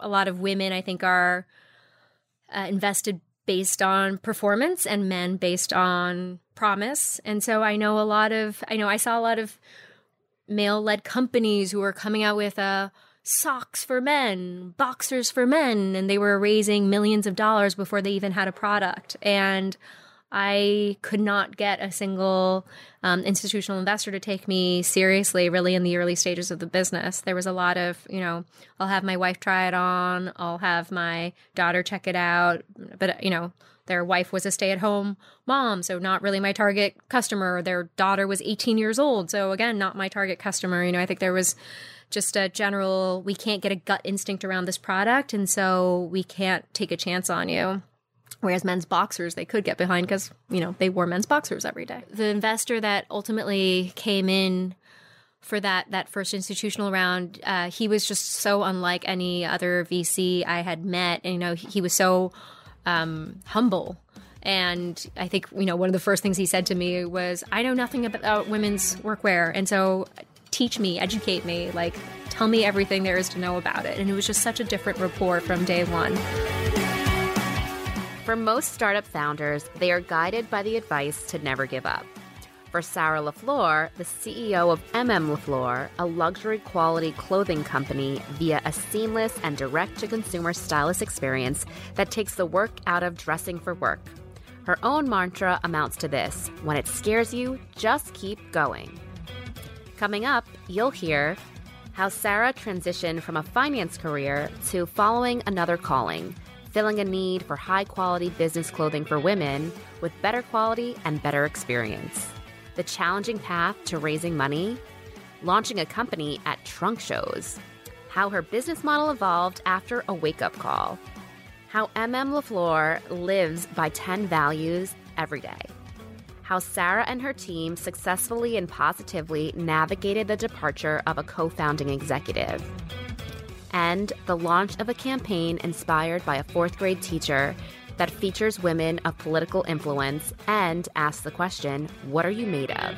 a lot of women, I think, are uh, invested based on performance and men based on promise. And so I know a lot of, I know I saw a lot of male led companies who were coming out with uh, socks for men, boxers for men, and they were raising millions of dollars before they even had a product. And I could not get a single um, institutional investor to take me seriously, really, in the early stages of the business. There was a lot of, you know, I'll have my wife try it on, I'll have my daughter check it out. But, you know, their wife was a stay at home mom, so not really my target customer. Their daughter was 18 years old, so again, not my target customer. You know, I think there was just a general, we can't get a gut instinct around this product, and so we can't take a chance on you. Whereas men's boxers, they could get behind because, you know, they wore men's boxers every day. The investor that ultimately came in for that that first institutional round, uh, he was just so unlike any other VC I had met. And, you know, he, he was so um, humble. And I think, you know, one of the first things he said to me was, I know nothing about women's workwear. And so teach me, educate me, like, tell me everything there is to know about it. And it was just such a different rapport from day one. For most startup founders, they are guided by the advice to never give up. For Sarah LaFleur, the CEO of MM LaFleur, a luxury quality clothing company via a seamless and direct to consumer stylist experience that takes the work out of dressing for work. Her own mantra amounts to this when it scares you, just keep going. Coming up, you'll hear how Sarah transitioned from a finance career to following another calling filling a need for high quality business clothing for women with better quality and better experience. The challenging path to raising money, launching a company at trunk shows, how her business model evolved after a wake up call, how MM LaFleur lives by 10 values every day, how Sarah and her team successfully and positively navigated the departure of a co founding executive and the launch of a campaign inspired by a fourth grade teacher that features women of political influence and asks the question, What are you made of?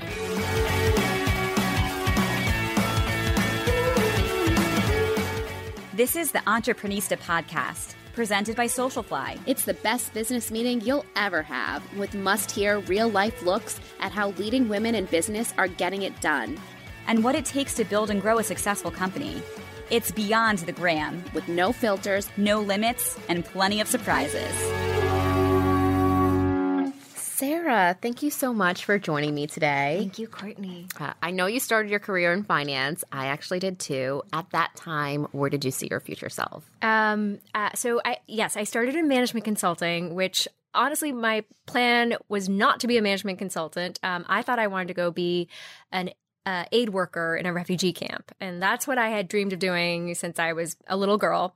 This is the Entreprenista podcast, presented by Socialfly. It's the best business meeting you'll ever have, with must hear real life looks at how leading women in business are getting it done and what it takes to build and grow a successful company. It's beyond the gram, with no filters, no limits, and plenty of surprises. Sarah, thank you so much for joining me today. Thank you, Courtney. Uh, I know you started your career in finance. I actually did too. At that time, where did you see your future self? Um, uh, so I yes, I started in management consulting, which honestly, my plan was not to be a management consultant. Um, I thought I wanted to go be an uh, aid worker in a refugee camp. And that's what I had dreamed of doing since I was a little girl.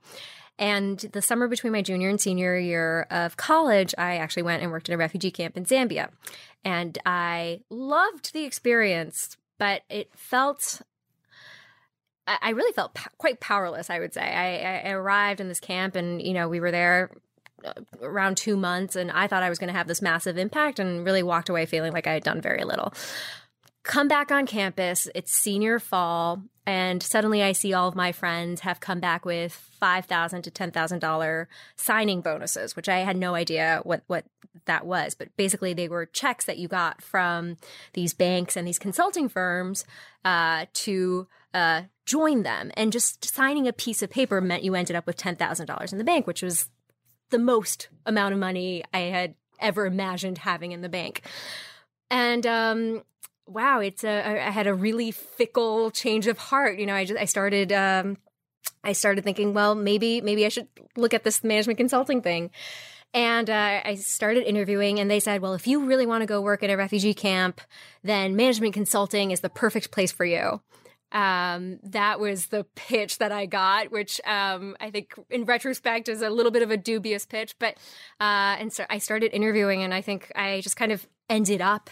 And the summer between my junior and senior year of college, I actually went and worked in a refugee camp in Zambia. And I loved the experience, but it felt I really felt quite powerless, I would say. I, I, arrived in this camp and, you know, we were there uh, around two months and I thought I was going to have this massive impact and really walked away feeling like I had done very little come back on campus. It's senior fall, and suddenly I see all of my friends have come back with five thousand to ten thousand dollar signing bonuses, which I had no idea what what that was. But basically, they were checks that you got from these banks and these consulting firms uh, to uh, join them, and just signing a piece of paper meant you ended up with ten thousand dollars in the bank, which was the most amount of money I had ever imagined having in the bank. And um, wow, it's a, I had a really fickle change of heart. You know, I just, I started, um, I started thinking, well, maybe, maybe I should look at this management consulting thing. And uh, I started interviewing, and they said, well, if you really want to go work at a refugee camp, then management consulting is the perfect place for you. Um, that was the pitch that I got, which um, I think in retrospect is a little bit of a dubious pitch. But, uh, and so I started interviewing, and I think I just kind of ended up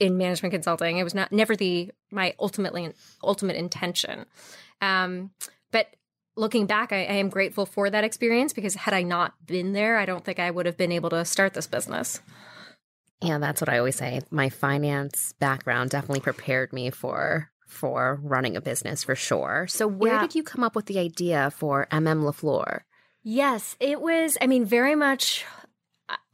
in management consulting. It was not never the my ultimately ultimate intention. Um, but looking back, I, I, am grateful for that experience because had I not been there, I don't think I would have been able to start this business. Yeah, that's what I always say. My finance background definitely prepared me for for running a business for sure. So where yeah. did you come up with the idea for MM LaFleur? Yes, it was. I mean, very much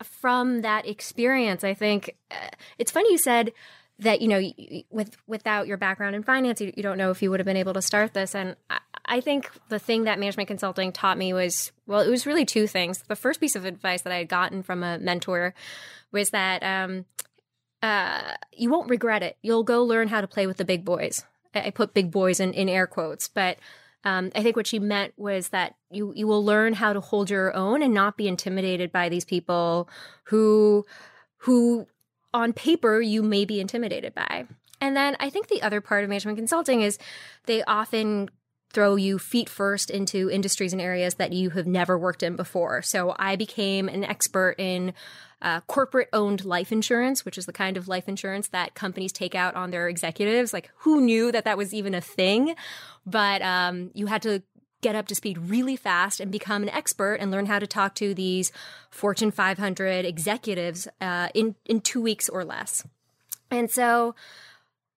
from that experience. I think uh, it's funny you said that you know with without your background in finance you, you, don't know if you would have been able to start this. And I, I, think the thing that management consulting taught me was well it was really two things. The first piece of advice that i had gotten from a mentor was that um, uh, you won't regret it. You'll go learn how to play with the big boys. I, put big boys in, in air quotes but um, I think what she meant was that you you will learn how to hold your own and not be intimidated by these people who who on paper you may be intimidated by. And then I think the other part of management consulting is they often throw you feet first into industries and areas that you have never worked in before. So I became an expert in uh, corporate owned life insurance, which is the kind of life insurance that companies take out on their executives. Like, who knew that that was even a thing? But um, you had to get up to speed really fast and become an expert and learn how to talk to these Fortune 500 executives uh, in in two weeks or less. And so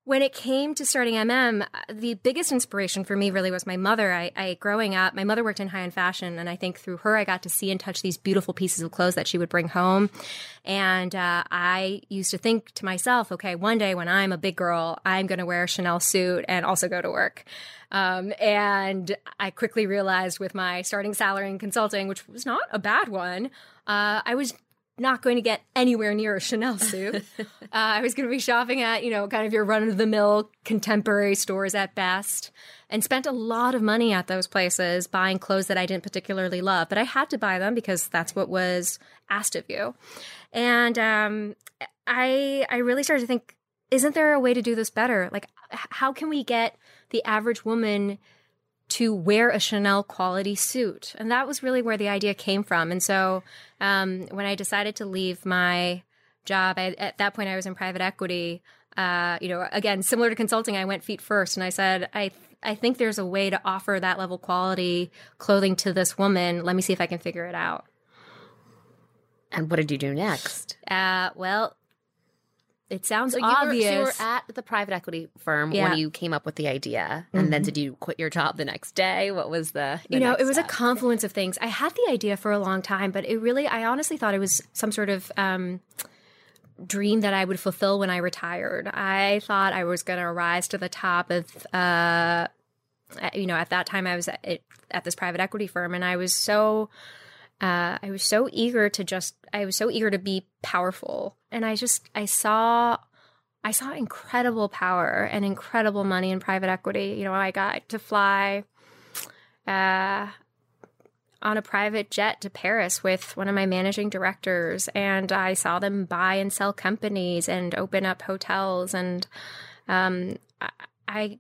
when it came to starting MM, the biggest inspiration for me really was my mother. I, I, growing up, my mother worked in high end fashion, and I think through her, I got to see and touch these beautiful pieces of clothes that she would bring home. And uh, I used to think to myself, okay, one day when I'm a big girl, I'm going to wear a Chanel suit and also go to work. Um, and I quickly realized with my starting salary in consulting, which was not a bad one, uh, I was not going to get anywhere near a Chanel suit. uh, I was going to be shopping at, you know, kind of your run of the mill contemporary stores at best and spent a lot of money at those places buying clothes that I didn't particularly love, but I had to buy them because that's what was asked of you. And um, I, I really started to think, isn't there a way to do this better? Like, how can we get the average woman to wear a Chanel quality suit. And that was really where the idea came from. And so um, when I decided to leave my job, I, at that point I was in private equity. Uh, you know, again, similar to consulting, I went feet first and I said, I, I think there's a way to offer that level quality clothing to this woman. Let me see if I can figure it out. And what did you do next? Uh, well, it sounds so obvious. You were, so you were at the private equity firm yeah. when you came up with the idea, and mm-hmm. then did you quit your job the next day? What was the, the you know? It was step? a confluence of things. I had the idea for a long time, but it really, I honestly thought it was some sort of. Um, dream that I would fulfill when I retired. I thought I was going to rise to the top of, uh, you know, at that time I was at, at this private equity firm, and I was so uh, I was so eager to just, I was so eager to be powerful. And I just, I saw, I saw incredible power and incredible money in private equity. You know, I got to fly uh, on a private jet to Paris with one of my managing directors, and I saw them buy and sell companies and open up hotels. And um, I, I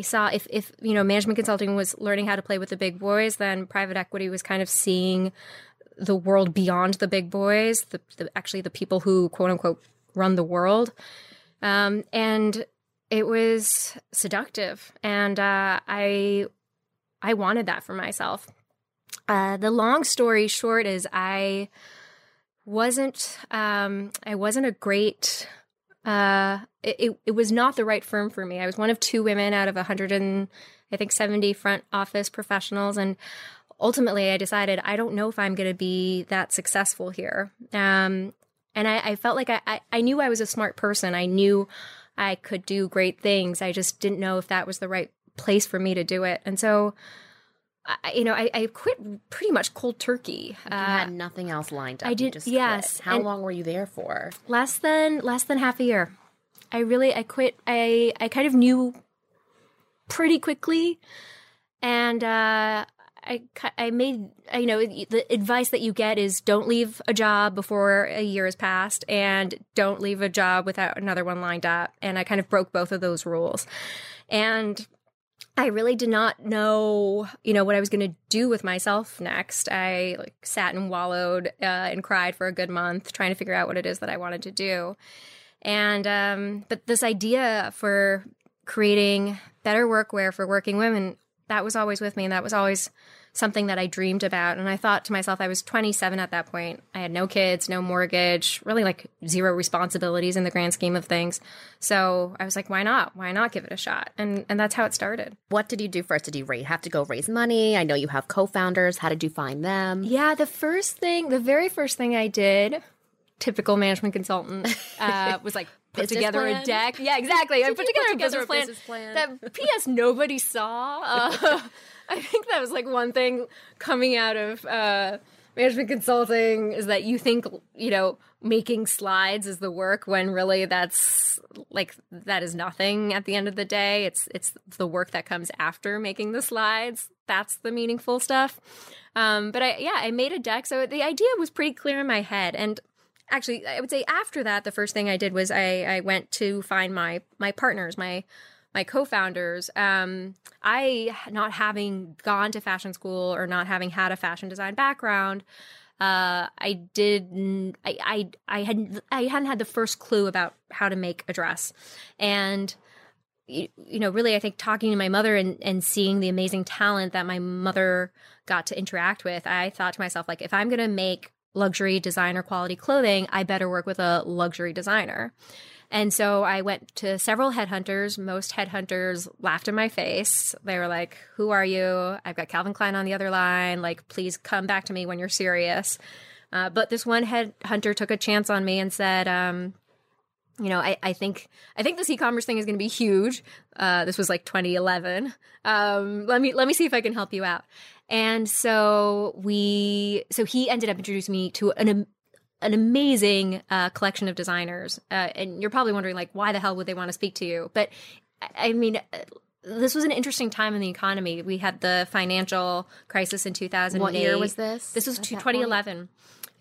saw if if you know management consulting was learning how to play with the big boys, then private equity was kind of seeing the world beyond the big boys, the, the actually the people who quote unquote run the world, um, and it was seductive, and uh, I I wanted that for myself. Uh, the long story short is I wasn't um, I wasn't a great uh, it, it was not the right firm for me. I was one of two women out of 100 and I think 70 front office professionals. And ultimately, I decided I don't know if I'm going to be that successful here. Um, and I, I, felt like I, I, I knew I was a smart person. I knew I could do great things. I just didn't know if that was the right place for me to do it. And so, I, you know, I, I, quit pretty much cold turkey. You uh, had nothing else lined up. I did. yes. Quit. How and long were you there for? Less than less than half a year. I really I quit. I I kind of knew pretty quickly, and uh, I I made you know the advice that you get is don't leave a job before a year has passed, and don't leave a job without another one lined up. And I kind of broke both of those rules, and I really did not know, you know, what I was going to do with myself next. I like sat and wallowed uh, and cried for a good month trying to figure out what it is that I wanted to do. And um, but this idea for creating better workwear for working women that was always with me, and that was always something that I dreamed about. And I thought to myself, I was 27 at that point. I had no kids, no mortgage, really like zero responsibilities in the grand scheme of things. So I was like, why not? Why not give it a shot? And and that's how it started. What did you do first? Did you ra- have to go raise money? I know you have co-founders. How did you find them? Yeah, the first thing, the very first thing I did, typical management consultant, uh, was like put Business together plan? a deck. Yeah, exactly. I put together, put a, business together a plan plan? that P.S. nobody saw. Uh, I think that was like one thing coming out of uh, management consulting is that you think you know making slides is the work when really that's like that is nothing at the end of the day. It's it's the work that comes after making the slides. That's the meaningful stuff. Um, but I yeah I made a deck, so the idea was pretty clear in my head and actually i would say after that the first thing i did was i i went to find my my partners my my co-founders um i not having gone to fashion school or not having had a fashion design background uh i did i i i hadn't i hadn't had the first clue about how to make a dress and you, you know really i think talking to my mother and and seeing the amazing talent that my mother got to interact with i thought to myself like if i'm going to make luxury designer quality clothing, I better work with a luxury designer. And so I went to several headhunters. Most headhunters laughed in my face. They were like, Who are you? I've got Calvin Klein on the other line. Like, please come back to me when you're serious. Uh, but this one headhunter took a chance on me and said, um, you know, I, I think I think this e-commerce thing is going to be huge. Uh, this was like 2011. Um, let me let me see if I can help you out. And so we, so he ended up introducing me to an an amazing uh, collection of designers. Uh, and you're probably wondering, like, why the hell would they want to speak to you? But I mean, uh, this was an interesting time in the economy. We had the financial crisis in 2008. What year was this? This was at point? 2011.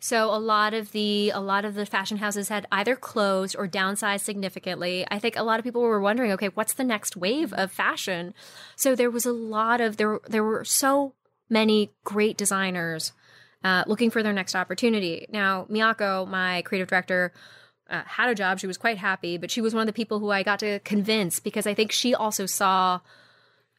So a lot of the a lot of the fashion houses had either closed or downsized significantly. I think a lot of people were wondering, okay, what's the next wave of fashion? So there was a lot of there there were so many great designers uh, looking for their next opportunity. Now, Miyako, my creative director, uh, had a job. She was quite happy, but she was one of the people who I got to convince because I think she also saw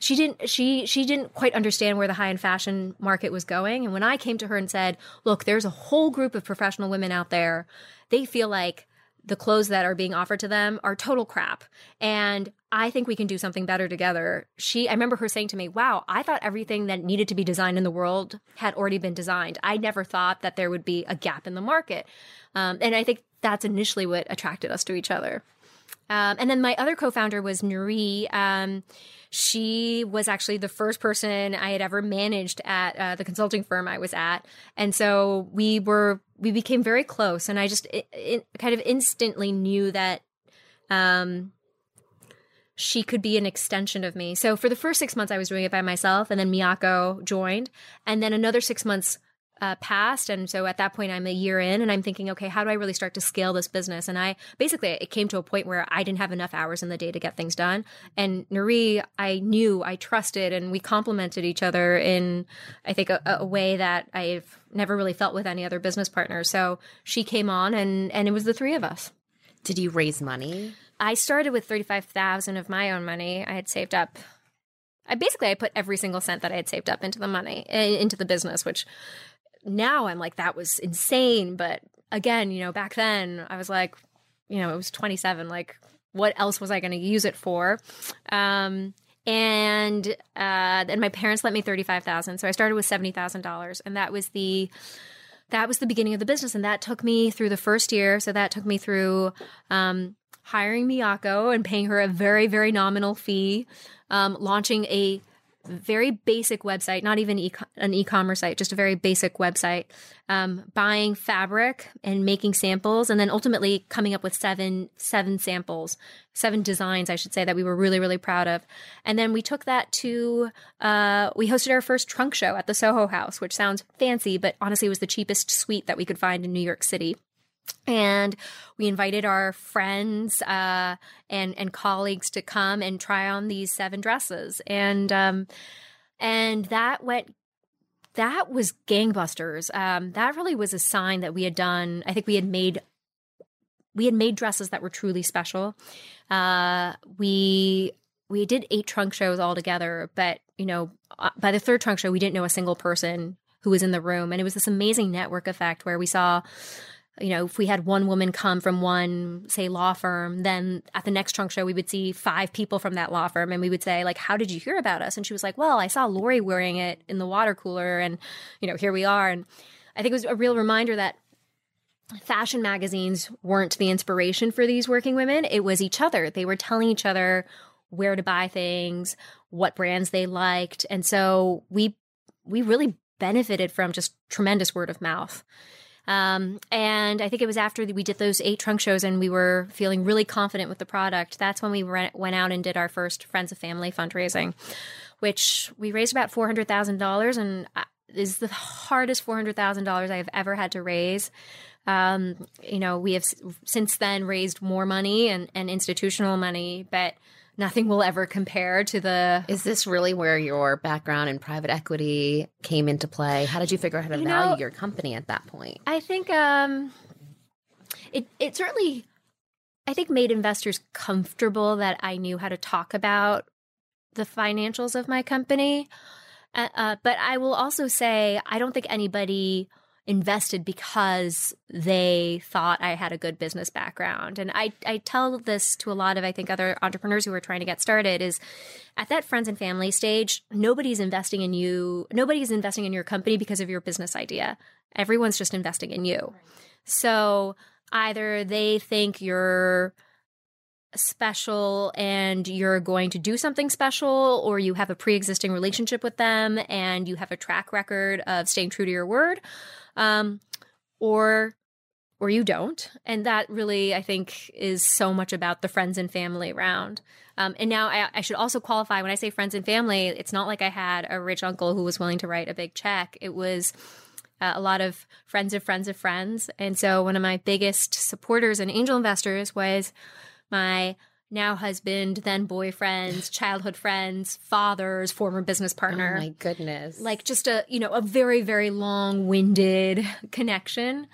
she didn't she she didn't quite understand where the high end fashion market was going and when i came to her and said look there's a whole group of professional women out there they feel like the clothes that are being offered to them are total crap and i think we can do something better together. She i remember her saying to me wow i thought everything that needed to be designed in the world had already been designed. I never thought that there would be a gap in the market. Um, and i think that's initially what attracted us to each other. Um, and then my other co-founder was Narie. Um, she was actually the first person I had ever managed at uh, the consulting firm I was at, and so we were we became very close. And I just i i kind of instantly knew that um, she could be an extension of me. So for the first six months, I was doing it by myself, and then Miyako joined, and then another six months uh, passed. And so at that point, I'm a year in, and I'm thinking, okay, how do I really start to scale this business? And I basically it came to a point where I didn't have enough hours in the day to get things done. And Narie, I knew, I trusted, and we complemented each other in, I think, a, a way that I've never really felt with any other business partner. So she came on, and and it was the three of us. Did you raise money? I started with thirty five thousand of my own money. I had saved up. I basically I put every single cent that I had saved up into the money into the business, which now I'm like that was insane. But again, you know, back then I was like, you know, it was 27. Like, what else was I going to use it for? Um, and uh, and my parents lent me thirty five thousand, so I started with seventy thousand dollars, and that was the that was the beginning of the business, and that took me through the first year. So that took me through um, hiring Miyako and paying her a very very nominal fee, um, launching a very basic website, not even e- an e-commerce site, just a very basic website, um, buying fabric and making samples, and then ultimately coming up with seven seven samples, seven designs, I should say, that we were really really proud of. And then we took that to uh, we hosted our first trunk show at the Soho House, which sounds fancy, but honestly was the cheapest suite that we could find in New York City and we invited our friends uh, and and colleagues to come and try on these seven dresses, and um, and that went. That was gangbusters. Um, that really was a sign that we had done. I think we had made we had made dresses that were truly special. Uh, we we did eight trunk shows all together, but you know uh, by the third trunk show, we didn't know a single person who was in the room. And it was this amazing network effect where we saw, you know, if we had one woman come from one, say, law firm, then at the next trunk show, we would see five people from that law firm and we would say, like, how did you hear about us? And she was like, well, I saw Lori wearing it in the water cooler and, you know, here we are. And I think it was a real reminder that fashion magazines weren't the inspiration for these working women. It was each other. They were telling each other where to buy things, what brands they liked. And so we we really benefited from just tremendous word of mouth. Um, and I think it was after we did those eight trunk shows and we were feeling really confident with the product. That's when we went out and did our first Friends of Family fundraising, which we raised about $400,000 and uh, is the hardest $400,000 I have ever had to raise. Um, you know, we have since then raised more money and, and institutional money, but nothing will ever compare to the. Is this really where your background in private equity came into play? How did you figure out how to you value know, your company at that point? I think um, it it certainly, I think, made investors comfortable that I knew how to talk about the financials of my company. Uh, uh, but I will also say I don't think anybody invested because they thought I had a good business background. And I, I tell this to a lot of, I think, other entrepreneurs who are trying to get started is at that friends and family stage, nobody's investing in you. Nobody's investing in your company because of your business idea. Everyone's just investing in you. So either they think you're special and you're going to do something special or you have a pre-existing relationship with them and you have a track record of staying true to your word um, or or you don't. And that really, I think, is so much about the friends and family around. Um, and now I, I, should also qualify when I say friends and family, it's not like I had a rich uncle who was willing to write a big check. It was uh, a lot of friends of friends of friends. And so one of my biggest supporters and angel investors was my now husband, then boyfriends, childhood friends, fathers, former business partner. Oh my goodness. Like just a, you know, a very, very long winded connection.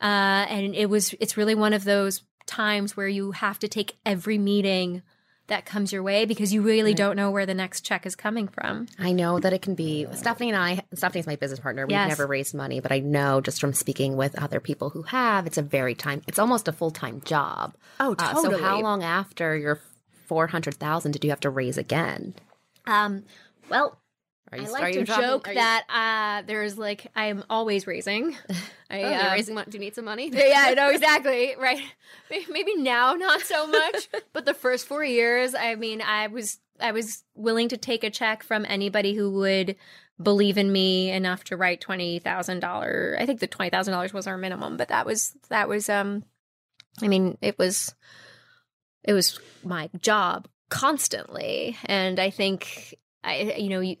Uh, and it was, it's really one of those times where you have to take every meeting that comes your way because you really right. don't know where the next check is coming from. I know that it can be Stephanie and I Stephanie's my business partner. We've yes. never raised money, but I know just from speaking with other people who have, it's a very time it's almost a full-time job. Oh, totally. Uh, so how long after your 400,000 did you have to raise again? Um well, are you, I like to dropping, joke that uh, there's like I'm always raising. I, oh, you're um, raising. Do you need some money? yeah, I know exactly. Right. Maybe now not so much, but the first four years, I mean, I was I was willing to take a check from anybody who would believe in me enough to write twenty thousand dollars. I think the twenty thousand dollars was our minimum, but that was that was um, I mean, it was it was my job constantly, and I think I you know you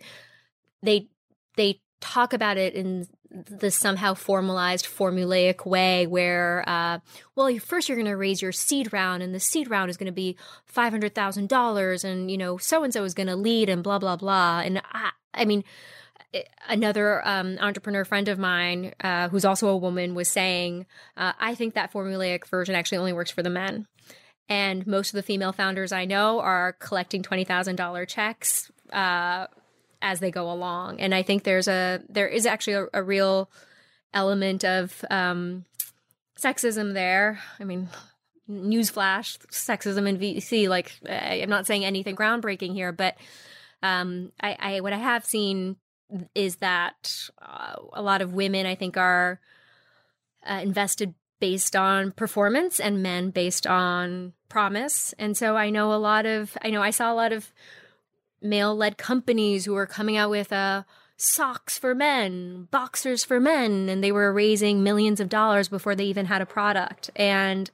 they they talk about it in the somehow formalized formulaic way where uh, well first you're going to raise your seed round and the seed round is going to be $500000 and you know so and so is going to lead and blah blah blah. And i, I mean eh, another um, entrepreneur friend of mine uh, who's also a woman was saying uh, i think that formulaic version actually only works for the men. And most of the female founders i know are collecting $20000 checks uh, as they go along. And I think there's a there is actually a, a real element of um, sexism there. I mean, newsflash, sexism in VC. Like, I'm not saying anything groundbreaking here, but um, I, I what I have seen is that uh, a lot of women, I think, are uh, invested based on performance and men based on promise. And so I know a lot of, I know I saw a lot of male led companies who were coming out with uh, socks for men, boxers for men, and they were raising millions of dollars before they even had a product. And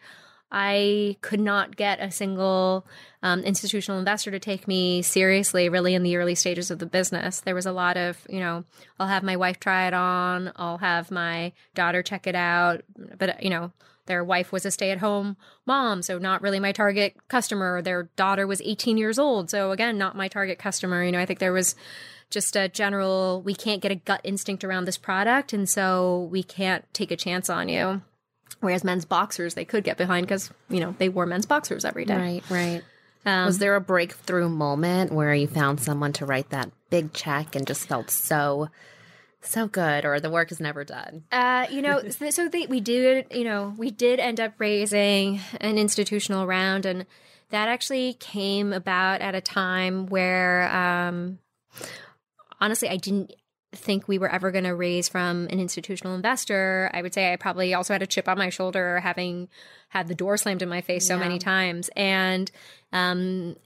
I could not get a single um, institutional investor to take me seriously, really, in the early stages of the business. There was a lot of, you know, I'll have my wife try it on, I'll have my daughter check it out, but, you know, their wife was a stay at home mom, so not really my target customer. Their daughter was 18 years old, so again, not my target customer. You know, I think there was just a general, we can't get a gut instinct around this product, and so we can't take a chance on you. Whereas men's boxers, they could get behind because, you know, they wore men's boxers every day. Right, right. Um, was there a breakthrough moment where you found someone to write that big check and just felt so so good or the work is never done. Uh, you know so, so they, we did you know we did end up raising an institutional round and that actually came about at a time where um, honestly i didn't think we were ever going to raise from an institutional investor. I would say i probably also had a chip on my shoulder having had the door slammed in my face so Yeah. many times. And um,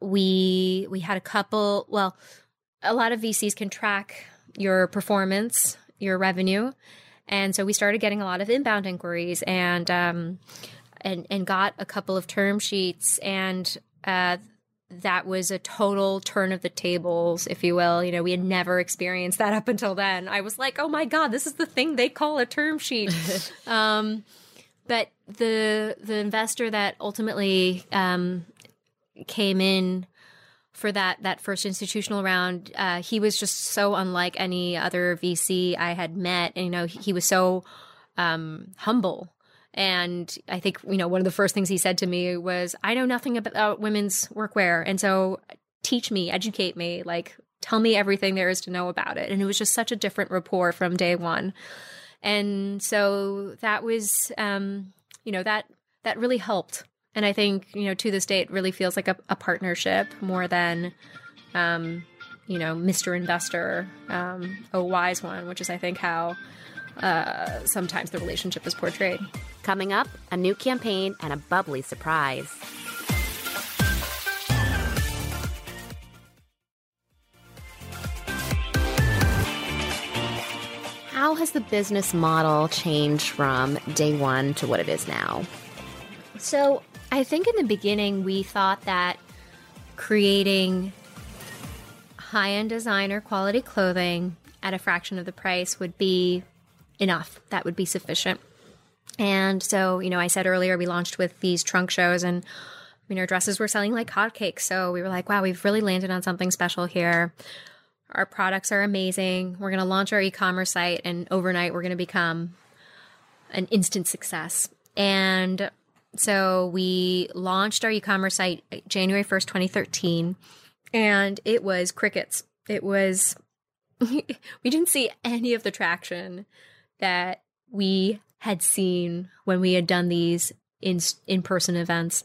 we we had a couple well a lot of vcs can track your performance your revenue. And so we started getting a lot of inbound inquiries and um, and and got a couple of term sheets and uh, that was a total turn of the tables if you will. You know we had never experienced that up until then. I was like oh my god this is the thing they call a term sheet. Um, but the the investor that ultimately um, came in for that that first institutional round, uh, he was just so unlike any other VC I had met. And, you know, he, he was so um, humble. And I think you know one of the first things he said to me was, "I know nothing about women's workwear, and so teach me, educate me, like tell me everything there is to know about it." And it was just such a different rapport from day one. And so that was, um, you know, that that really helped and I think, you know, to this day, it really feels like a, a partnership more than, um, you know, Mr. Investor, um, a wise one, which is, I think, how uh, sometimes the relationship is portrayed. coming up a new campaign and a bubbly surprise How has the business model changed from day one to what it is now? So I think in the beginning, we thought that creating high end designer quality clothing at a fraction of the price would be enough. That would be sufficient. And so, you know, I said earlier we launched with these trunk shows and I mean our dresses were selling like hotcakes. So we were like, wow, we've really landed on something special here. Our products are amazing. We're going to launch our e-commerce site and overnight we're going to become an instant success. And so we launched our e-commerce site January 1st, 2013, and it was crickets. It was we didn't see any of the traction that we had seen when we had done these in in-person events.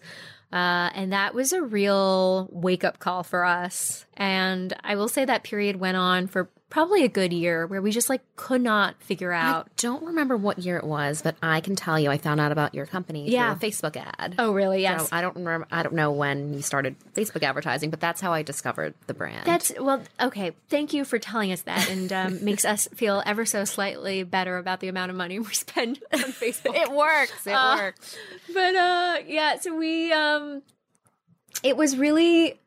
Uh, and that was a real wake up call for us. And I will say that period went on for probably a good year where we just like could not figure out. I don't remember what year it was, but I can tell you I found out about your company Yeah. through a Facebook ad. Oh, really? So I don't remember. I don't know when you started Facebook advertising, but that's how I discovered the brand. That's well, okay. Thank you for telling us that, and um, makes us feel ever so slightly better about the amount of money we spend on Facebook. it works. It Uh, works. but uh, yeah. So we, um, it was really,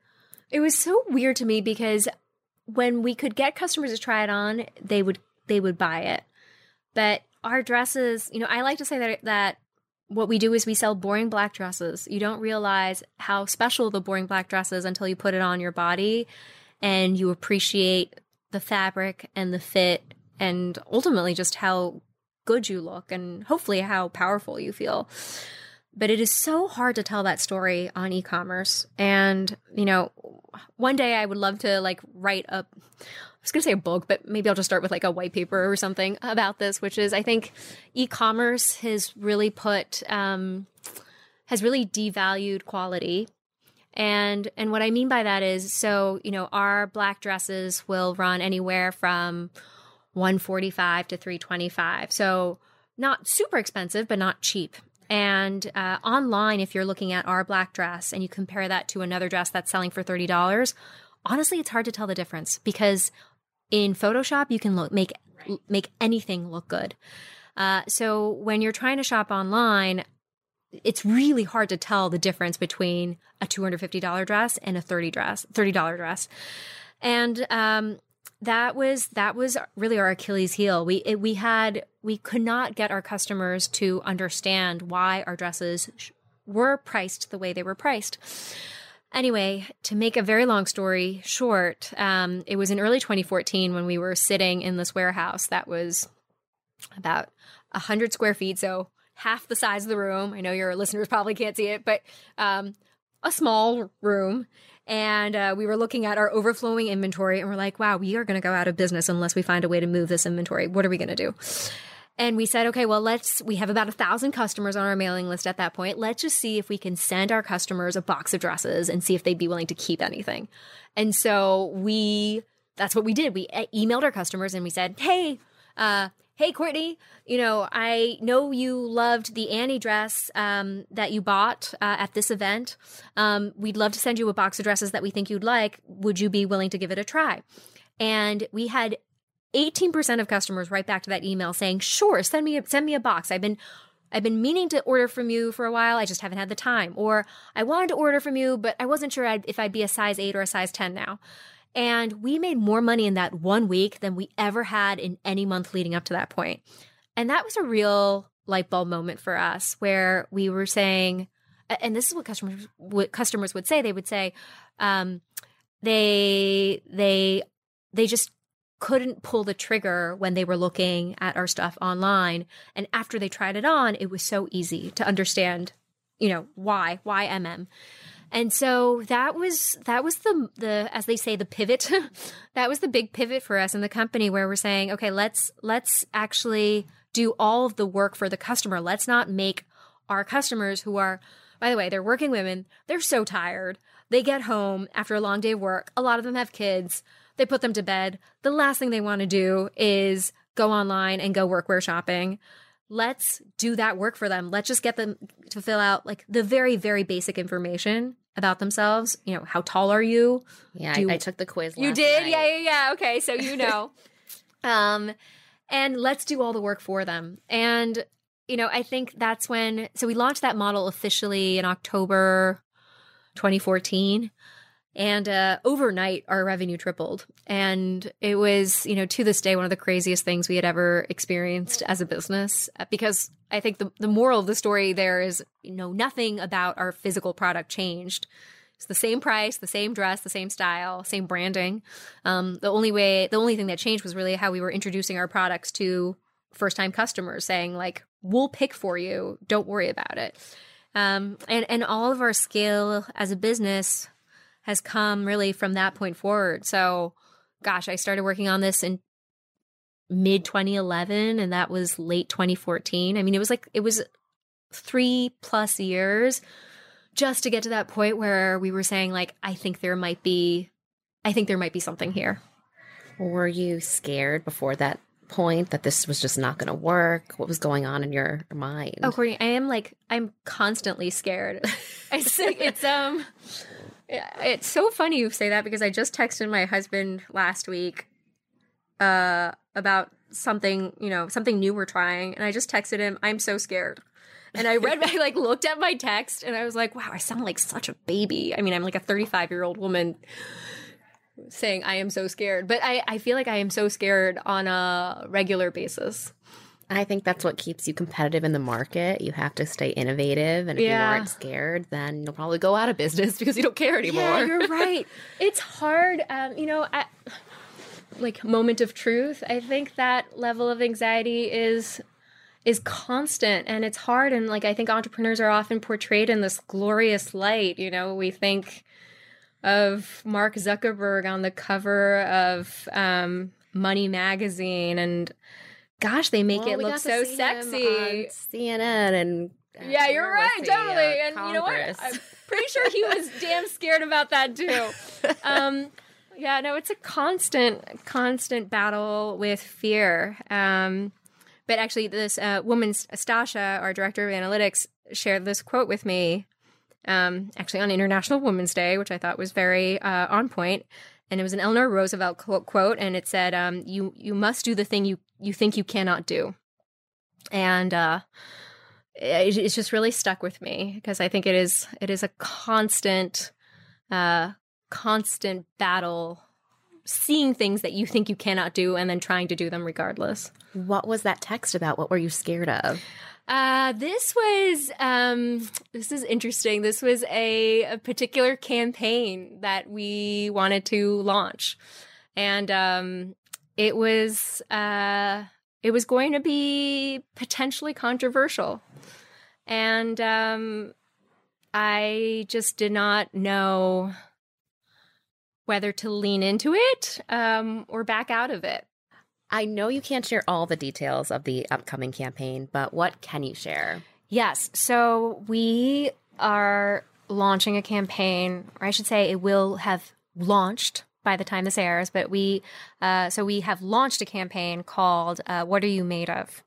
it was so weird to me because when we could get customers to try it on, they would they would buy it. But our dresses, you know, I like to say that that what we do is we sell boring black dresses. You don't realize how special the boring black dress is until you put it on your body and you appreciate the fabric and the fit and ultimately just how good you look and hopefully how powerful you feel. But it is so hard to tell that story on e-commerce. And, you know, one day I would love to like write up I was going to say a book, but maybe I'll just start with like a white paper or something about this, which is I think e-commerce has really put um, has really devalued quality. And and what I mean by that is so, you know, our black dresses will run anywhere from 145 to 325. So not super expensive, but not cheap. And uh, online, if you're looking at our black dress and you compare that to another dress that's selling for thirty dollars, honestly, it's hard to tell the difference because in Photoshop you can look, make make anything look good. Uh, so when you're trying to shop online, it's really hard to tell the difference between a two hundred fifty dollar dress and a 30 dress, thirty dollar dress, and um, that was that was really our Achilles heel. We it, we had we could not get our customers to understand why our dresses were priced the way they were priced. Anyway, to make a very long story short, um, it was in early 2014 when we were sitting in this warehouse that was about 100 square feet, so half the size of the room. I know your listeners probably can't see it, but um, a small room and uh, we were looking at our overflowing inventory and we're like, wow, we are going to go out of business unless we find a way to move this inventory. What are we going to do? And we said, okay, well, let's, we have about a thousand customers on our mailing list at that point. Let's just see if we can send our customers a box of dresses and see if they'd be willing to keep anything. And so we, that's what we did. We emailed our customers and we said, hey, uh, hey courtney you know i know you loved the annie dress um, that you bought uh, at this event um, we'd love to send you a box of dresses that we think you'd like would you be willing to give it a try and we had 18% of customers write back to that email saying sure send me a, send me a box i've been I've been meaning to order from you for a while. I just haven't had the time. Or I wanted to order from you, but I wasn't sure I'd, if I'd be a size 8 or a size 10 now. And we made more money in that one week than we ever had in any month leading up to that point. And that was a real light bulb moment for us where we were saying, and this is what customers what customers would say. They would say, um, they they they just couldn't pull the trigger when they were looking at our stuff online. And after they tried it on, it was so easy to understand, you know, why why MM. And so that was that was the the as they say the pivot. that was the big pivot for us in the company where we're saying, okay, let's let's actually do all of the work for the customer. Let's not make our customers who are by the way, they're working women. They're so tired. They get home after a long day of work. A lot of them have kids. They put them to bed. The last thing they want to do is go online and go workwear shopping let's do that work for them. Let's just get them to fill out like the very, very basic information about themselves. You know, how tall are you? Yeah, I, I took the quiz. You did? night. Yeah, yeah, yeah. Okay, so you know. um and let's do all the work for them. And you know, I think that's when so we launched that model officially in October 2014 and uh, overnight our revenue tripled and it was you know to this day one of the craziest things we had ever experienced as a business uh, because i think the, the moral of the story there is you know nothing about our physical product changed. It's the same price the same dress the same style same branding. Um, the only way the only thing that changed was really how we were introducing our products to first time customers saying like we'll pick for you. Don't worry about it. Um, and and all of our scale as a business has come really from that point forward. So, gosh, I started working on this in mid 2011 and that was late 2014. I mean, it was like it was 3 plus years just to get to that point where we were saying like I think there might be I think there might be something here. Were you scared before that point that this was just not going to work? What was going on in your mind? Oh, Courtney, I am like I'm constantly scared. I it's it's um it's so funny you say that because I just texted my husband last week uh about something, you know, something new we're trying and I just texted him, I'm so scared. And I read I like looked at my text and I was like, wow, I sound like such a baby. I mean, I'm like a 35-year-old woman saying I am so scared, but I I feel like I am so scared on a regular basis. I think that's what keeps you competitive in the market. You have to stay innovative. And if Yeah. you aren't scared, then you'll probably go out of business because you don't care anymore. Yeah, you're right. It's hard. Um, you know, I, like moment of truth. I think that level of anxiety is is constant and it's hard and like I think entrepreneurs are often portrayed in this glorious light, you know, we think of Mark Zuckerberg on the cover of um, Money magazine and gosh, they make Well, it look so sexy. CNN and uh, Yeah, you're right, he? totally. Uh, and you know what? I'm pretty sure he was damn scared about that too. Um, yeah, no, it's a constant, constant battle with fear. Um, but actually, this uh, woman, Stasha, our director of analytics, shared this quote with me. Um, actually, on International Women's Day, which I thought was very uh, on point, and it was an Eleanor Roosevelt quote, and it said, um, "You you must do the thing you you think you cannot do," and uh, it, it's just really stuck with me because I think it is it is a constant, uh, constant battle, seeing things that you think you cannot do and then trying to do them regardless. What was that text about? What were you scared of? Uh, this was um, this is interesting. This was a, a particular campaign that we wanted to launch, and um, it was uh, it was going to be potentially controversial, and um, I just did not know whether to lean into it um, or back out of it. I know you can't share all the details of the upcoming campaign, but what can you share? Yes. So we are launching a campaign, or I should say, it will have launched by the time this airs. But we, uh, so we have launched a campaign called uh, "What Are You Made Of."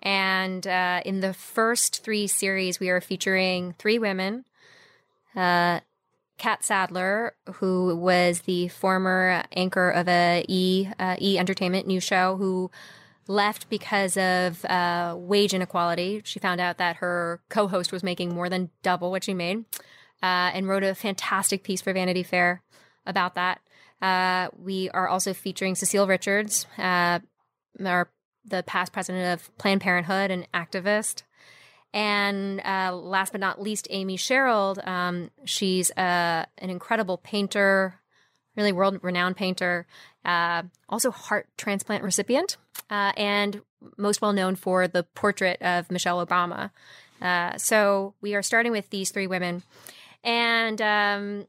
And uh, in the first three series, we are featuring three women. Catt Sadler, who was the former anchor of a E uh, E Entertainment news show, who left because of uh, wage inequality. She found out that her co-host was making more than double what she made, uh, and wrote a fantastic piece for Vanity Fair about that. Uh, we are also featuring Cecile Richards, uh, our the past president of Planned Parenthood and activist. And uh, last but not least, Amy Sherald. Um, she's uh, an incredible painter, really world renowned painter, uh, also heart transplant recipient, uh, and most well known for the portrait of Michelle Obama. Uh, so we are starting with these three women. And um,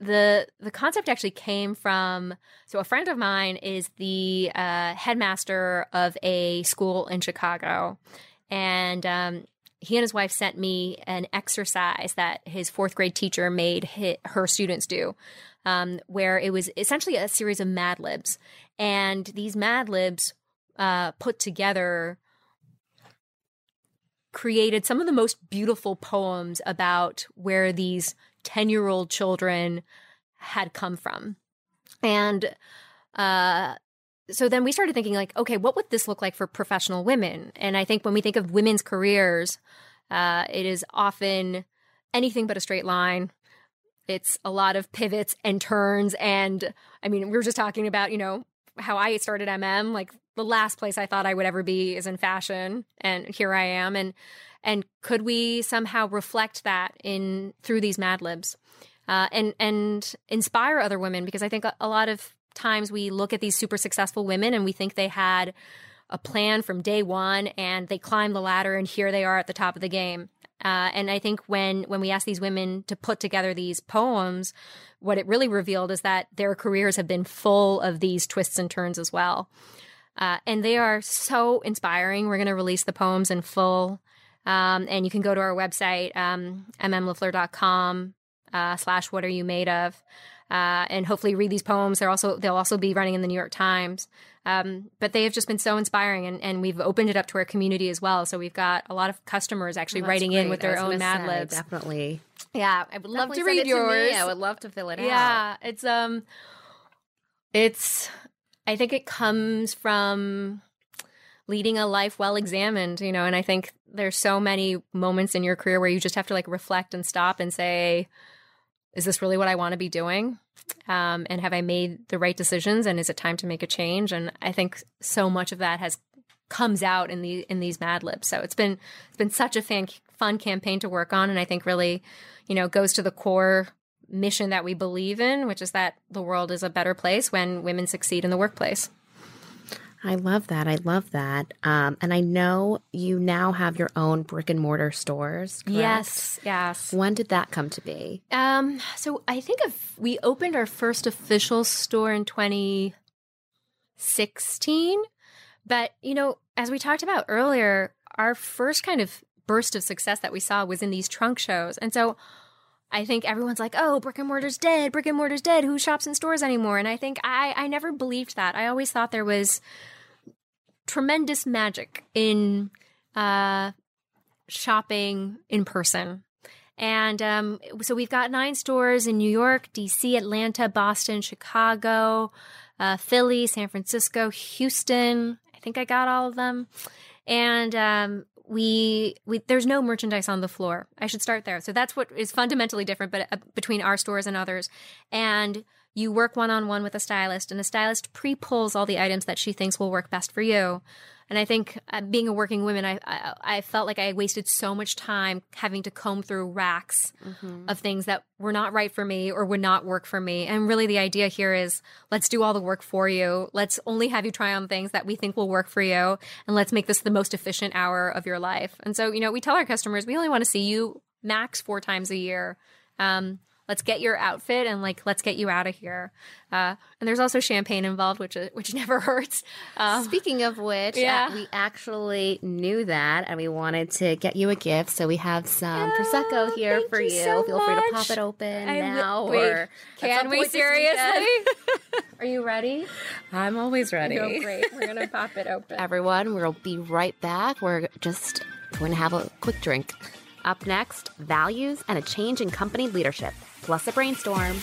the the concept actually came from so a friend of mine is the uh, headmaster of a school in Chicago, and um, he and his wife sent me an exercise that his fourth grade teacher made her students do, um, where it was essentially a series of Mad Libs, and these Mad Libs uh, put together created some of the most beautiful poems about where these 10 year old children had come from. And uh, so then we started thinking, like, okay, what would this look like for professional women? And I think when we think of women's careers, uh, it is often anything but a straight line. It's a lot of pivots and turns. And I mean, we were just talking about, you know, how I started MM. Like the last place I thought I would ever be is in fashion. And here I am. And and could we somehow reflect that in through these Mad Libs? Uh, and and inspire other women because I think a, a lot of times we look at these super successful women and we think they had a plan from day one and they climbed the ladder and here they are at the top of the game. Uh, and I think when when we ask these women to put together these poems, what it really revealed is that their careers have been full of these twists and turns as well. Uh, and they are so inspiring. We're going to release the poems in full. Um, and you can go to our website, um, mmlafleur.com uh, slash what are you made of uh, and hopefully read these poems. They're also they'll also be running in the new york times. Um, but they have just been so inspiring and, and we've opened it up to our community as well. So we've got a lot of customers actually Oh, writing that's in with their own mad libs. Definitely. yeah i would love Definitely to read it to yours. I would love to fill it out. yeah it's um it's i think it comes from leading a life well examined you know and i think there's so many moments in your career where you just have to like reflect and stop and say is this really what i want to be doing? Um, and have i made the right decisions and is it time to make a change? And i think so much of that has comes out in the in these mad libs. So it's been it's been such a fan, fun campaign to work on and i think really you know goes to the core mission that we believe in which is that the world is a better place when women succeed in the workplace I love that. I love that. Um, and I know you now have your own brick and mortar stores. correct? yes yes When did that come to be? Um, so I think of, we opened our first official store in 2016. But, you know, as we talked about earlier, our first kind of burst of success that we saw was in these trunk shows. And so I think everyone's like, oh, brick and mortar's dead, brick and mortar's dead. Who shops in stores anymore? And I think I, I never believed that. I always thought there was tremendous magic in uh, shopping in person. And um, so we've got nine stores in New York, DC, Atlanta, Boston, Chicago, uh, Philly, San Francisco, Houston. I think I got all of them. And um, we we there's no merchandise on the floor. I should start there. So that's what is fundamentally different, but uh, between our stores and others. And you work one on one with a stylist, and a stylist pre pulls all the items that she thinks will work best for you. And I think uh, being a working woman, I, I I felt like I wasted so much time having to comb through racks of things that were not right for me or would not work for me. And really, the idea here is let's do all the work for you. Let's only have you try on things that we think will work for you, and let's make this the most efficient hour of your life. And so, you know, we tell our customers we only want to see you max four times a year. Um, let's get your outfit and like let's get you out of here. Uh, and there's also champagne involved, which uh, which never hurts. Um, Speaking of which, Yeah. uh, we actually knew that and we wanted to get you a gift. So we have some Prosecco here for you you. so Feel free to pop it open I li- now wait, or can we seriously? Are you ready? I'm always ready. Oh, great. We're gonna pop it open. Everyone, we'll be right back. We're just going to have a quick drink. Up next, values and a change in company leadership, plus a brainstorm.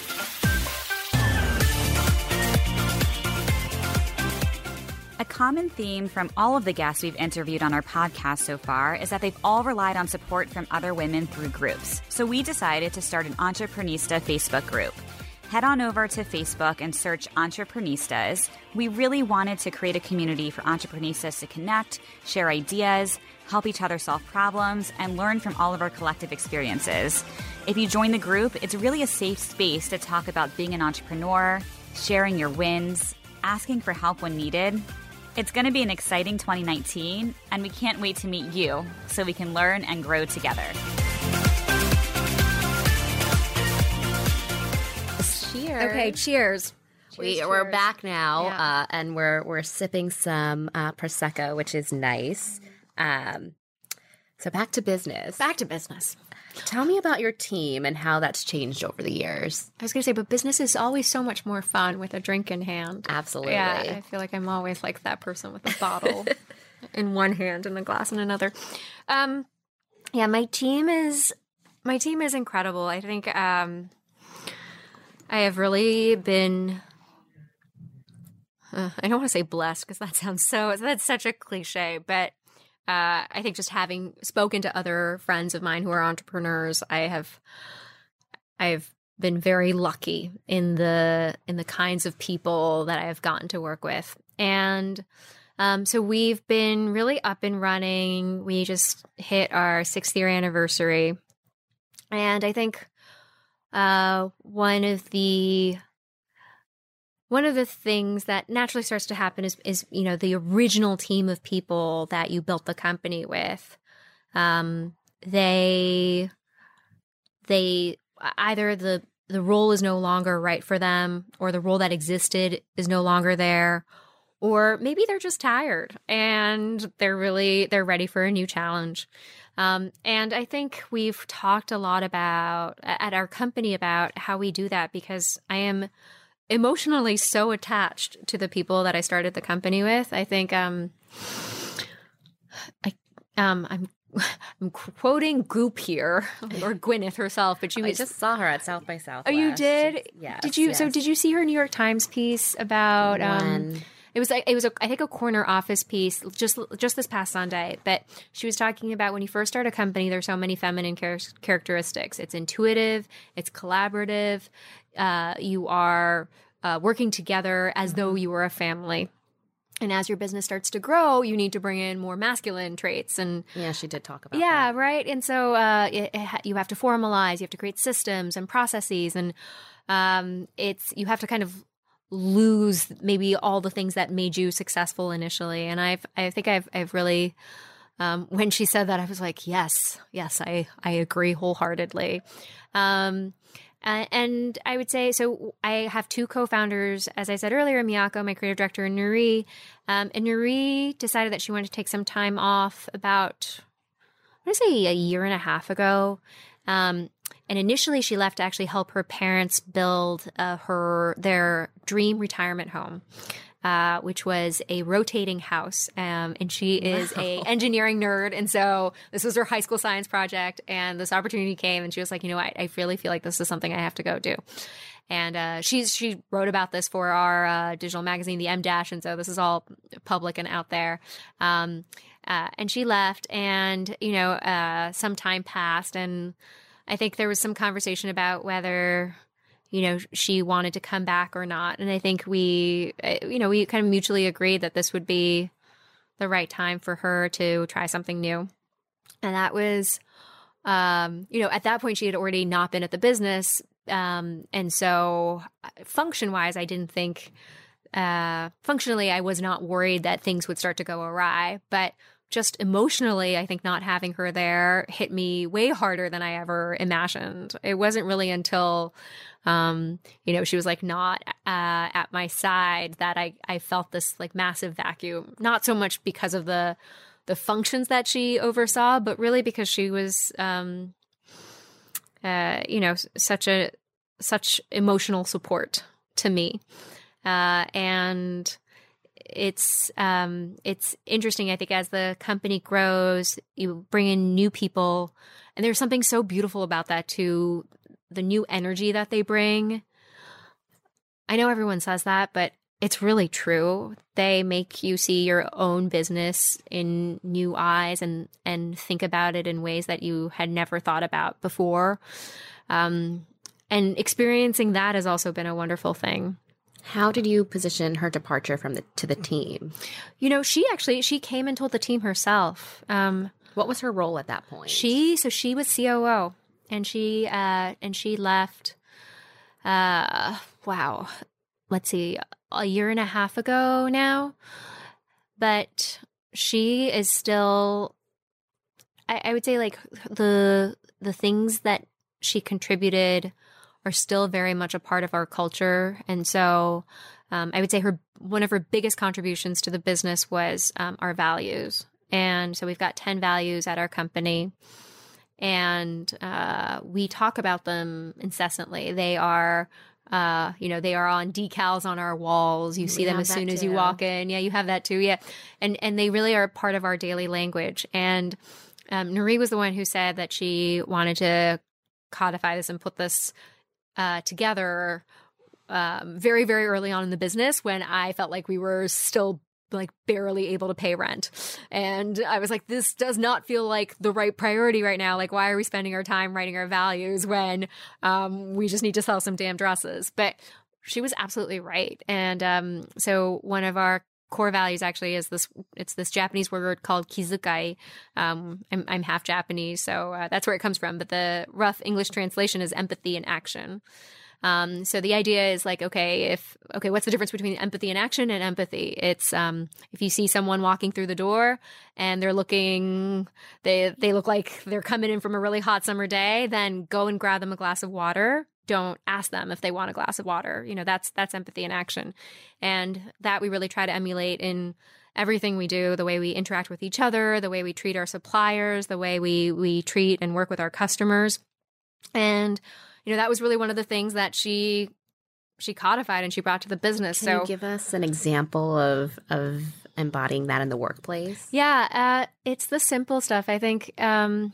A common theme from all of the guests we've interviewed on our podcast so far is that they've all relied on support from other women through groups. So we decided to start an Entreprenista Facebook group. Head on over to Facebook and search Entreprenistas. We really wanted to create a community for entreprenistas to connect, share ideas, help each other solve problems, and learn from all of our collective experiences. If you join the group, it's really a safe space to talk about being an entrepreneur, sharing your wins, asking for help when needed. It's going to be an exciting 2019, and we can't wait to meet you so we can learn and grow together. Cheers. Okay, cheers. we, Cheers, we're back now, Yeah. uh, and we're we're sipping some uh, prosecco, which is nice. Um, so back to business. Back to business. Tell me about your team and how that's changed over the years. I was gonna say, but business is always so much more fun with a drink in hand. Absolutely. Yeah, I feel like I'm always like that person with a bottle in one hand and a glass in another. Um, yeah, my team is my team is incredible. I think um, I have really been. Uh, I don't want to say blessed because that sounds so. That's such a cliche, but uh, I think just having spoken to other friends of mine who are entrepreneurs, I have, I've been very lucky in the in the kinds of people that I have gotten to work with, and um, so we've been really up and running. We just hit our sixth year anniversary, and I think uh, one of the one of the things that naturally starts to happen is is you know the original team of people that you built the company with um they they either the the role is no longer right for them or the role that existed is no longer there or maybe they're just tired and they're really they're ready for a new challenge. Um, and i think we've talked a lot about at our company about how we do that because i am emotionally so attached to the people that I started the company with. I think um I um I'm I'm quoting Goop here or Gwyneth herself, but she I just saw her at South by South. Oh, you did? Yes. Did you so did you see her New York Times piece about um When? It was it was a, I think a corner office piece just just this past Sunday, but she was talking about when you first start a company, there's so many feminine char- characteristics. It's intuitive, it's collaborative, uh, you are uh, working together as though you were a family. And as your business starts to grow, you need to bring in more masculine traits and Yeah, she did talk about yeah, that. right. And so uh, it, it you have to formalize, you have to create systems and processes, and um, it's you have to kind of lose maybe all the things that made you successful initially. And I've I think I've I've really um, when she said that I was like, yes, yes, I I agree wholeheartedly. Um, and I would say so. I have two co-founders, as I said earlier, Miyako, my creative director, and Narie. Um, and Narie decided that she wanted to take some time off about I want to say a year and a half ago. Um, and initially, she left to actually help her parents build uh, her their dream retirement home, uh, which was a rotating house. Um, and she is a engineering nerd, and so this was her high school science project. And this opportunity came, and she was like, "You know, what? I really feel like this is something I have to go do." And uh, she's she wrote about this for our uh, digital magazine, the M Dash, and so this is all public and out there. Um, uh, and she left, and you know, uh, some time passed, and I think there was some conversation about whether you know she wanted to come back or not. And I think we, uh, you know, we kind of mutually agreed that this would be the right time for her to try something new, and that was. Um, you know, at that point, she had already not been at the business, um, and so function wise, I didn't think uh, functionally, I was not worried that things would start to go awry. But just emotionally, I think not having her there hit me way harder than I ever imagined. It wasn't really until, um, you know, she was like not uh, at my side that I I felt this like massive vacuum. Not so much because of the the functions that she oversaw, but really because she was, um, uh, you know, such a such emotional support to me, uh, and it's um, it's interesting. I think as the company grows, you bring in new people, and there's something so beautiful about that too. The new energy that they bring. I know everyone says that, but it's really true. They make you see your own business in new eyes and and think about it in ways that you had never thought about before. Um, and experiencing that has also been a wonderful thing. How did you position her departure from the to the team? You know, she actually she came and told the team herself. Um, what was her role at that point? She so she was COO, and she uh, and she left. Uh, wow, let's see, a year and a half ago now. But she is still, I, I would say, like the the things that she contributed are still very much a part of our culture. And so um, I would say her one of her biggest contributions to the business was um, our values. And so we've got 10 values at our company. And uh, we talk about them incessantly. They are uh, you know, they are on decals on our walls. You see we them as soon as you walk in. Yeah, you have that too. Yeah. And and they really are part of our daily language. And um, Narie was the one who said that she wanted to codify this and put this uh, together um, very, very early on in the business when I felt like we were still like barely able to pay rent. And I was like, this does not feel like the right priority right now. Like, why are we spending our time writing our values when um, we just need to sell some damn dresses? But she was absolutely right. And um, so one of our core values actually is this it's this japanese word called kizukai. Um, I'm, I'm, half japanese so uh, that's where it comes from but the rough english translation is empathy and action. Um, so the idea is like okay if okay what's the difference between empathy and action and empathy? It's um, if you see someone walking through the door and they're looking they they look like they're coming in from a really hot summer day then go and grab them a glass of water don't ask them if they want a glass of water. You know, that's that's empathy in action. And that we really try to emulate in everything we do, the way we interact with each other, the way we treat our suppliers, the way we we treat and work with our customers. And you know, that was really one of the things that she she codified and she brought to the business. Can so you give us an example of of embodying that in the workplace? Yeah, uh, it's the simple stuff. I think um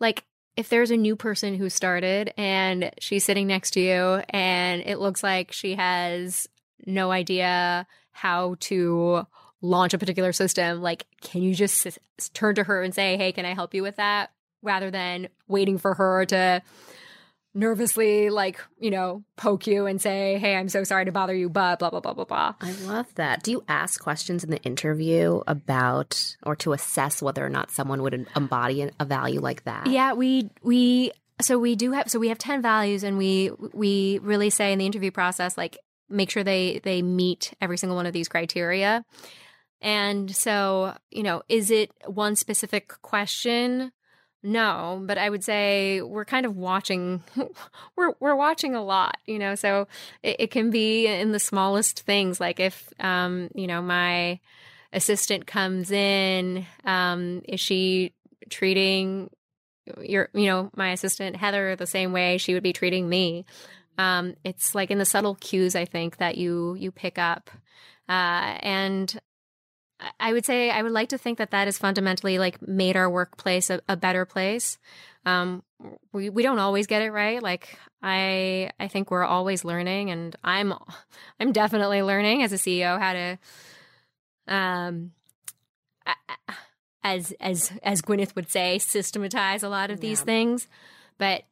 like if there's a new person who started and she's sitting next to you and it looks like she has no idea how to launch a particular system, like, can you just s- turn to her and say, hey, can I help you with that? Rather than waiting for her to nervously like you know poke you and say hey i'm so sorry to bother you but blah blah blah blah blah. I love that. Do you ask questions in the interview about or to assess whether or not someone would embody a value like that? Yeah we we so we do have so we have 10 values and we we really say in the interview process like make sure they they meet every single one of these criteria. And so you know is it one specific question no, but I would say we're kind of watching. we're we're watching a lot, you know. So it, it can be in the smallest things, like if um, you know my assistant comes in, um, is she treating your you know my assistant Heather the same way she would be treating me? Um, it's like in the subtle cues I think that you you pick up, uh, and I would say I would like to think that that has fundamentally like made our workplace a, a better place. Um, we we don't always get it right. Like I I think we're always learning, and I'm I'm definitely learning as a CEO how to um as as as Gwyneth would say systematize a lot of these things. But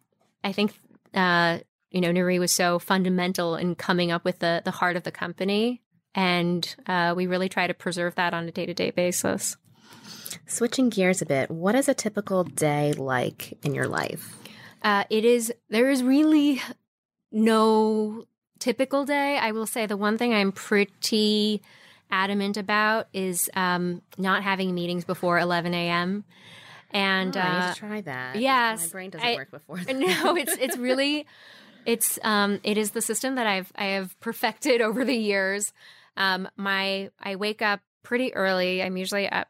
I think uh, you know Narie was so fundamental in coming up with the the heart of the company and uh, we really try to preserve that on a day to day basis. Switching gears a bit, what is a typical day like in your life? Uh, it is, there is really no typical day. I will say the one thing I'm pretty adamant about is um, not having meetings before 11 a.m. And Oh, I need uh, to try that. yes, my brain doesn't I- work before. That. No, it's it's really it's um it is the system that I've I have perfected over the years. Um my I wake up pretty early. I'm usually up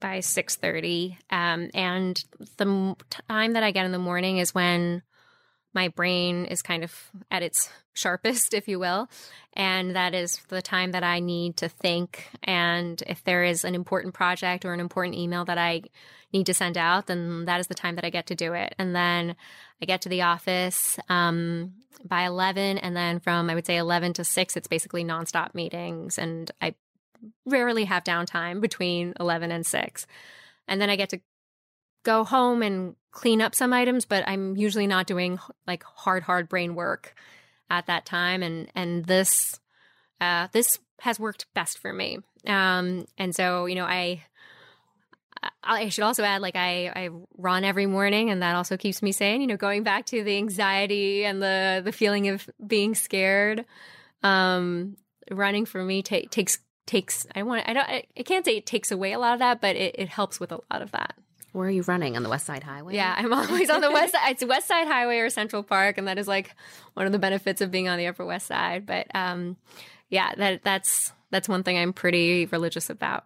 by 6:30 um and the time that I get in the morning is when my brain is kind of at its sharpest if you will. And that is the time that I need to think. And if there is an important project or an important email that I need to send out then that is the time that I get to do it. And then I get to the office um, by 11 and then from I would say 11 to 6 it's basically nonstop meetings. And I rarely have downtime between 11 and 6 and then I get to go home and clean up some items but I'm usually not doing like hard hard brain work at that time and and this uh, this has worked best for me um, and so you know I I should also add, like I, I run every morning, and that also keeps me sane. You know, going back to the anxiety and the the feeling of being scared. Um, running for me ta- takes takes. I want. I don't. I, I can't say it takes away a lot of that, but it, it helps with a lot of that. Where are you running on the West Side Highway? Yeah, I'm always on the west side. It's West Side Highway or Central Park, and that is like one of the benefits of being on the Upper West Side. But um, yeah, that that's that's one thing I'm pretty religious about.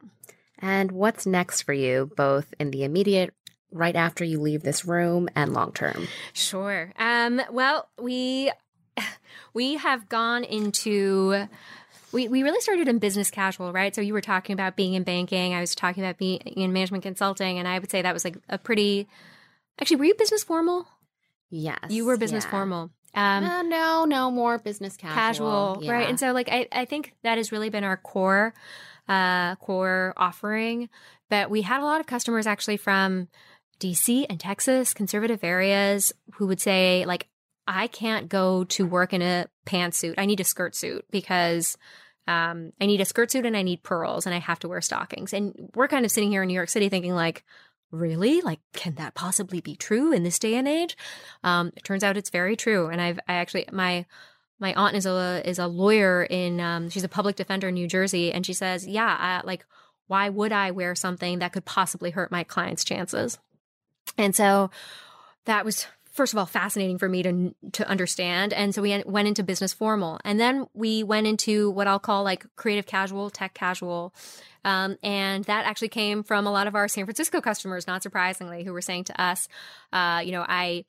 And what's next for you, both in the immediate, right after you leave this room, and long term? Sure. Um, well, we we have gone into we, we really started in business casual, right? So you were talking about being in banking. I was talking about being in management consulting, and I would say that was like a pretty. Actually, were you business formal? Yes, You were business yeah. formal. Um, Uh, no, no more business casual. casual, right? And so, like, I, I think that has really been our core, uh, core offering. But we had a lot of customers actually from DC and Texas, conservative areas, who would say, like, I can't go to work in a pantsuit. I need a skirt suit because um, I need a skirt suit and I need pearls and I have to wear stockings. And we're kind of sitting here in New York City thinking, like, really? Like, can that possibly be true in this day and age? Um, it turns out it's very true. And I've, I actually, my, my aunt is a is a lawyer in um, she's a public defender in New Jersey, and she says, yeah, I, like why would I wear something that could possibly hurt my client's chances? And so that was first of all fascinating for me to to understand. And so we went into business formal, and then we went into what I'll call like creative casual, tech casual. Um, and that actually came from a lot of our San Francisco customers, not surprisingly, who were saying to us, uh, you know, I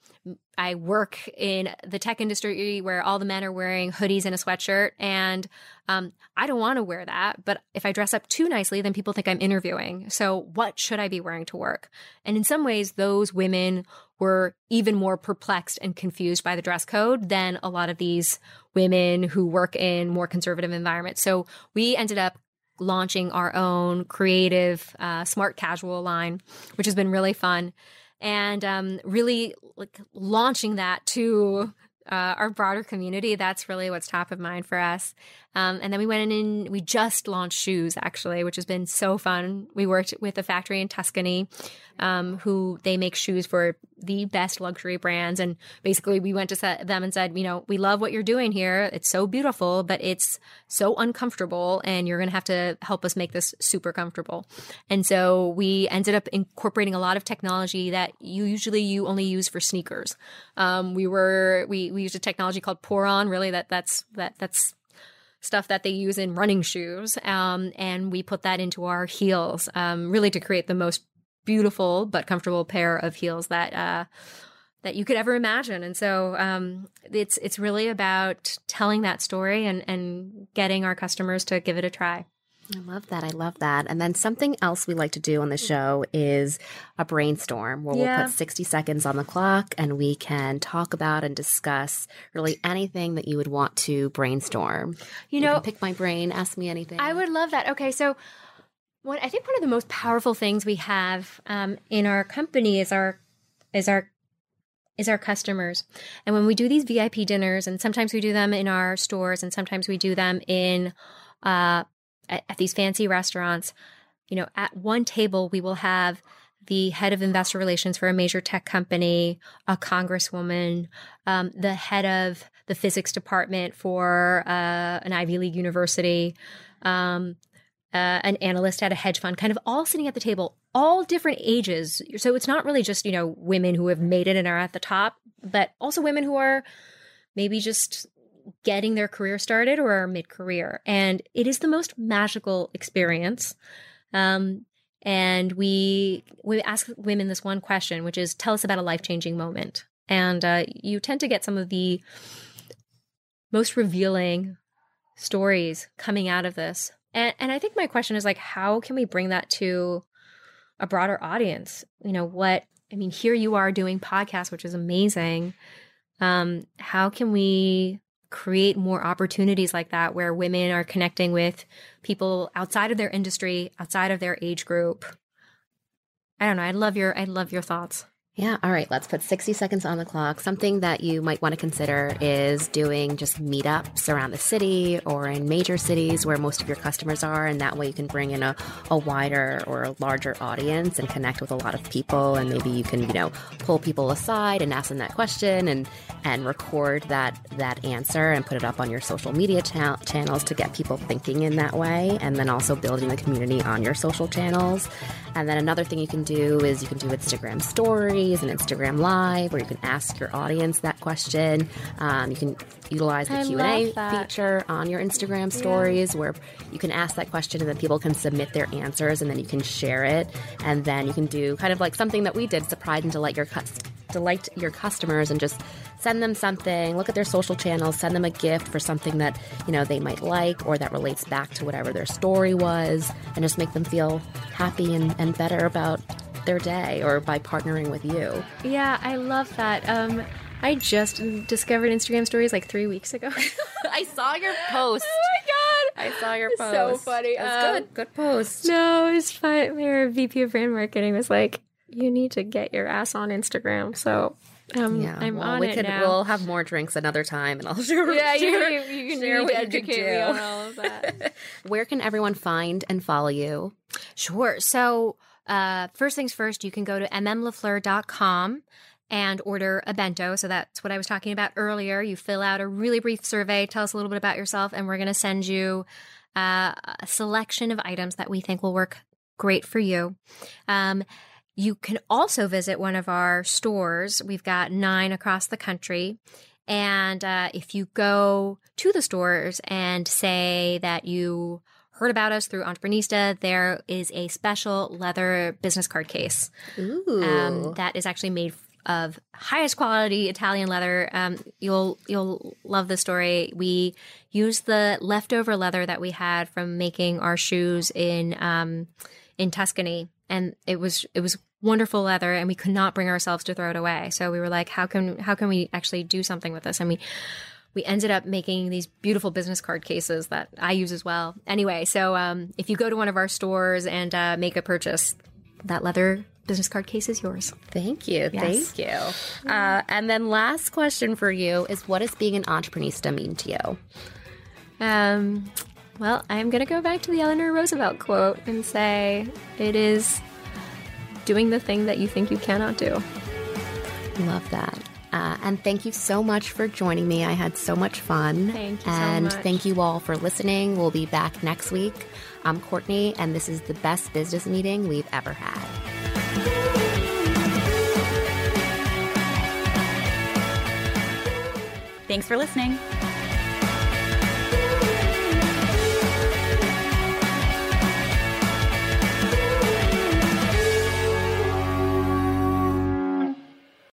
I work in the tech industry where all the men are wearing hoodies and a sweatshirt, and um, I don't want to wear that. But if I dress up too nicely, then people think I'm interviewing. So what should I be wearing to work? And in some ways, those women were even more perplexed and confused by the dress code than a lot of these women who work in more conservative environments. So we ended up launching our own creative uh, smart casual line, which has been really fun, and um, really like launching that to uh, our broader community. That's really what's top of mind for us. Um, and then we went in and we just launched shoes actually, which has been so fun. We worked with a factory in Tuscany, um, who they make shoes for the best luxury brands. And basically we went to them and said, you know, we love what you're doing here. It's so beautiful, but it's so uncomfortable and you're going to have to help us make this super comfortable. And so we ended up incorporating a lot of technology that you usually you only use for sneakers. Um, we were, we, we used a technology called Poron. really that that's, that that's, stuff that they use in running shoes. Um, and we put that into our heels, um, really to create the most beautiful but comfortable pair of heels that, uh, that you could ever imagine. And so, um, it's, it's really about telling that story and, and getting our customers to give it a try. I love that. I love that. And then something else we like to do on the show is a brainstorm where Yeah. we'll put 60 seconds on the clock and we can talk about and discuss really anything that you would want to brainstorm. You You know, pick my brain, ask me anything. I would love that. Okay, so what I think one of the most powerful things we have um, in our company is our is our is our customers. And when we do these VIP dinners, and sometimes we do them in our stores, and sometimes we do them in uh, at, at these fancy restaurants. You know, at one table we will have the head of investor relations for a major tech company, a congresswoman, um, the head of the physics department for uh, an Ivy League university, um, uh, an analyst at a hedge fund, kind of all sitting at the table, all different ages. So it's not really just, you know, women who have made it and are at the top, but also women who are maybe just getting their career started or are mid career. And it is the most magical experience. Um, and we we ask women this one question, which is, "Tell us about a life changing moment." And uh, you tend to get some of the most revealing stories coming out of this. And and I think my question is like, how can we bring that to a broader audience? You know, what I mean, here you are doing podcasts, which is amazing. Um, how can we create more opportunities like that where women are connecting with people outside of their industry, outside of their age group? I don't know. I love your I love your thoughts. Yeah, all right, let's put 60 seconds on the clock. Something that you might want to consider is doing just meetups around the city or in major cities where most of your customers are. And that way you can bring in a, a wider or a larger audience and connect with a lot of people. And maybe you can, you know, pull people aside and ask them that question and, and record that, that answer and put it up on your social media cha- channels to get people thinking in that way. And then also building the community on your social channels. And then another thing you can do is you can do Instagram stories and Instagram live where you can ask your audience that question. Um, you can utilize the Q&A feature on your Instagram stories where you can ask that question and then people can submit their answers and then you can share it. And then you can do kind of like something that we did, surprise and delight your cus- delight your customers and just send them something look at their social channels send them a gift for something that you know they might like or that relates back to whatever their story was and just make them feel happy and, and better about their day or by partnering with you Yeah, I love that. Um, I just discovered Instagram stories like three weeks ago. i saw your post oh my god! i saw your post. So post funny. That's Um, good good post No, it's fun. Our VP of brand marketing was like, "You need to get your ass on Instagram." So, um, yeah, I'm well, on we it could. now. We'll have more drinks another time, and I'll share. yeah, you, share, you, you can share need what to you could educate me on all of that. Where can everyone find and follow you? Sure. So, uh, first things first, you can go to mmlafleur.com and order a bento. So that's what I was talking about earlier. You fill out a really brief survey, tell us a little bit about yourself, and we're going to send you uh, a selection of items that we think will work great for you. Um, you can also visit one of our stores. We've got nine across the country. And uh, if you go to the stores and say that you heard about us through Entreprenista, there is a special leather business card case Ooh, um, that is actually made of highest quality Italian leather. Um, you'll you'll love the story. We used the leftover leather that we had from making our shoes in um, in Tuscany, and it was it was wonderful leather, and we could not bring ourselves to throw it away. So we were like, how can how can we actually do something with this? And we we ended up making these beautiful business card cases that I use as well. Anyway, so um, if you go to one of our stores and uh, make a purchase, that leather business card case is yours. Thank you. Yes. Thank you. Uh, and then last question for you is what does being an entreprenista mean to you? Um, well, I'm going to go back to the Eleanor Roosevelt quote and say it is doing the thing that you think you cannot do. Love that. Uh, and thank you so much for joining me. I had so much fun. Thank you so And much. thank you all for listening. We'll be back next week. I'm Courtney, and this is the best business meeting we've ever had. Thanks for listening.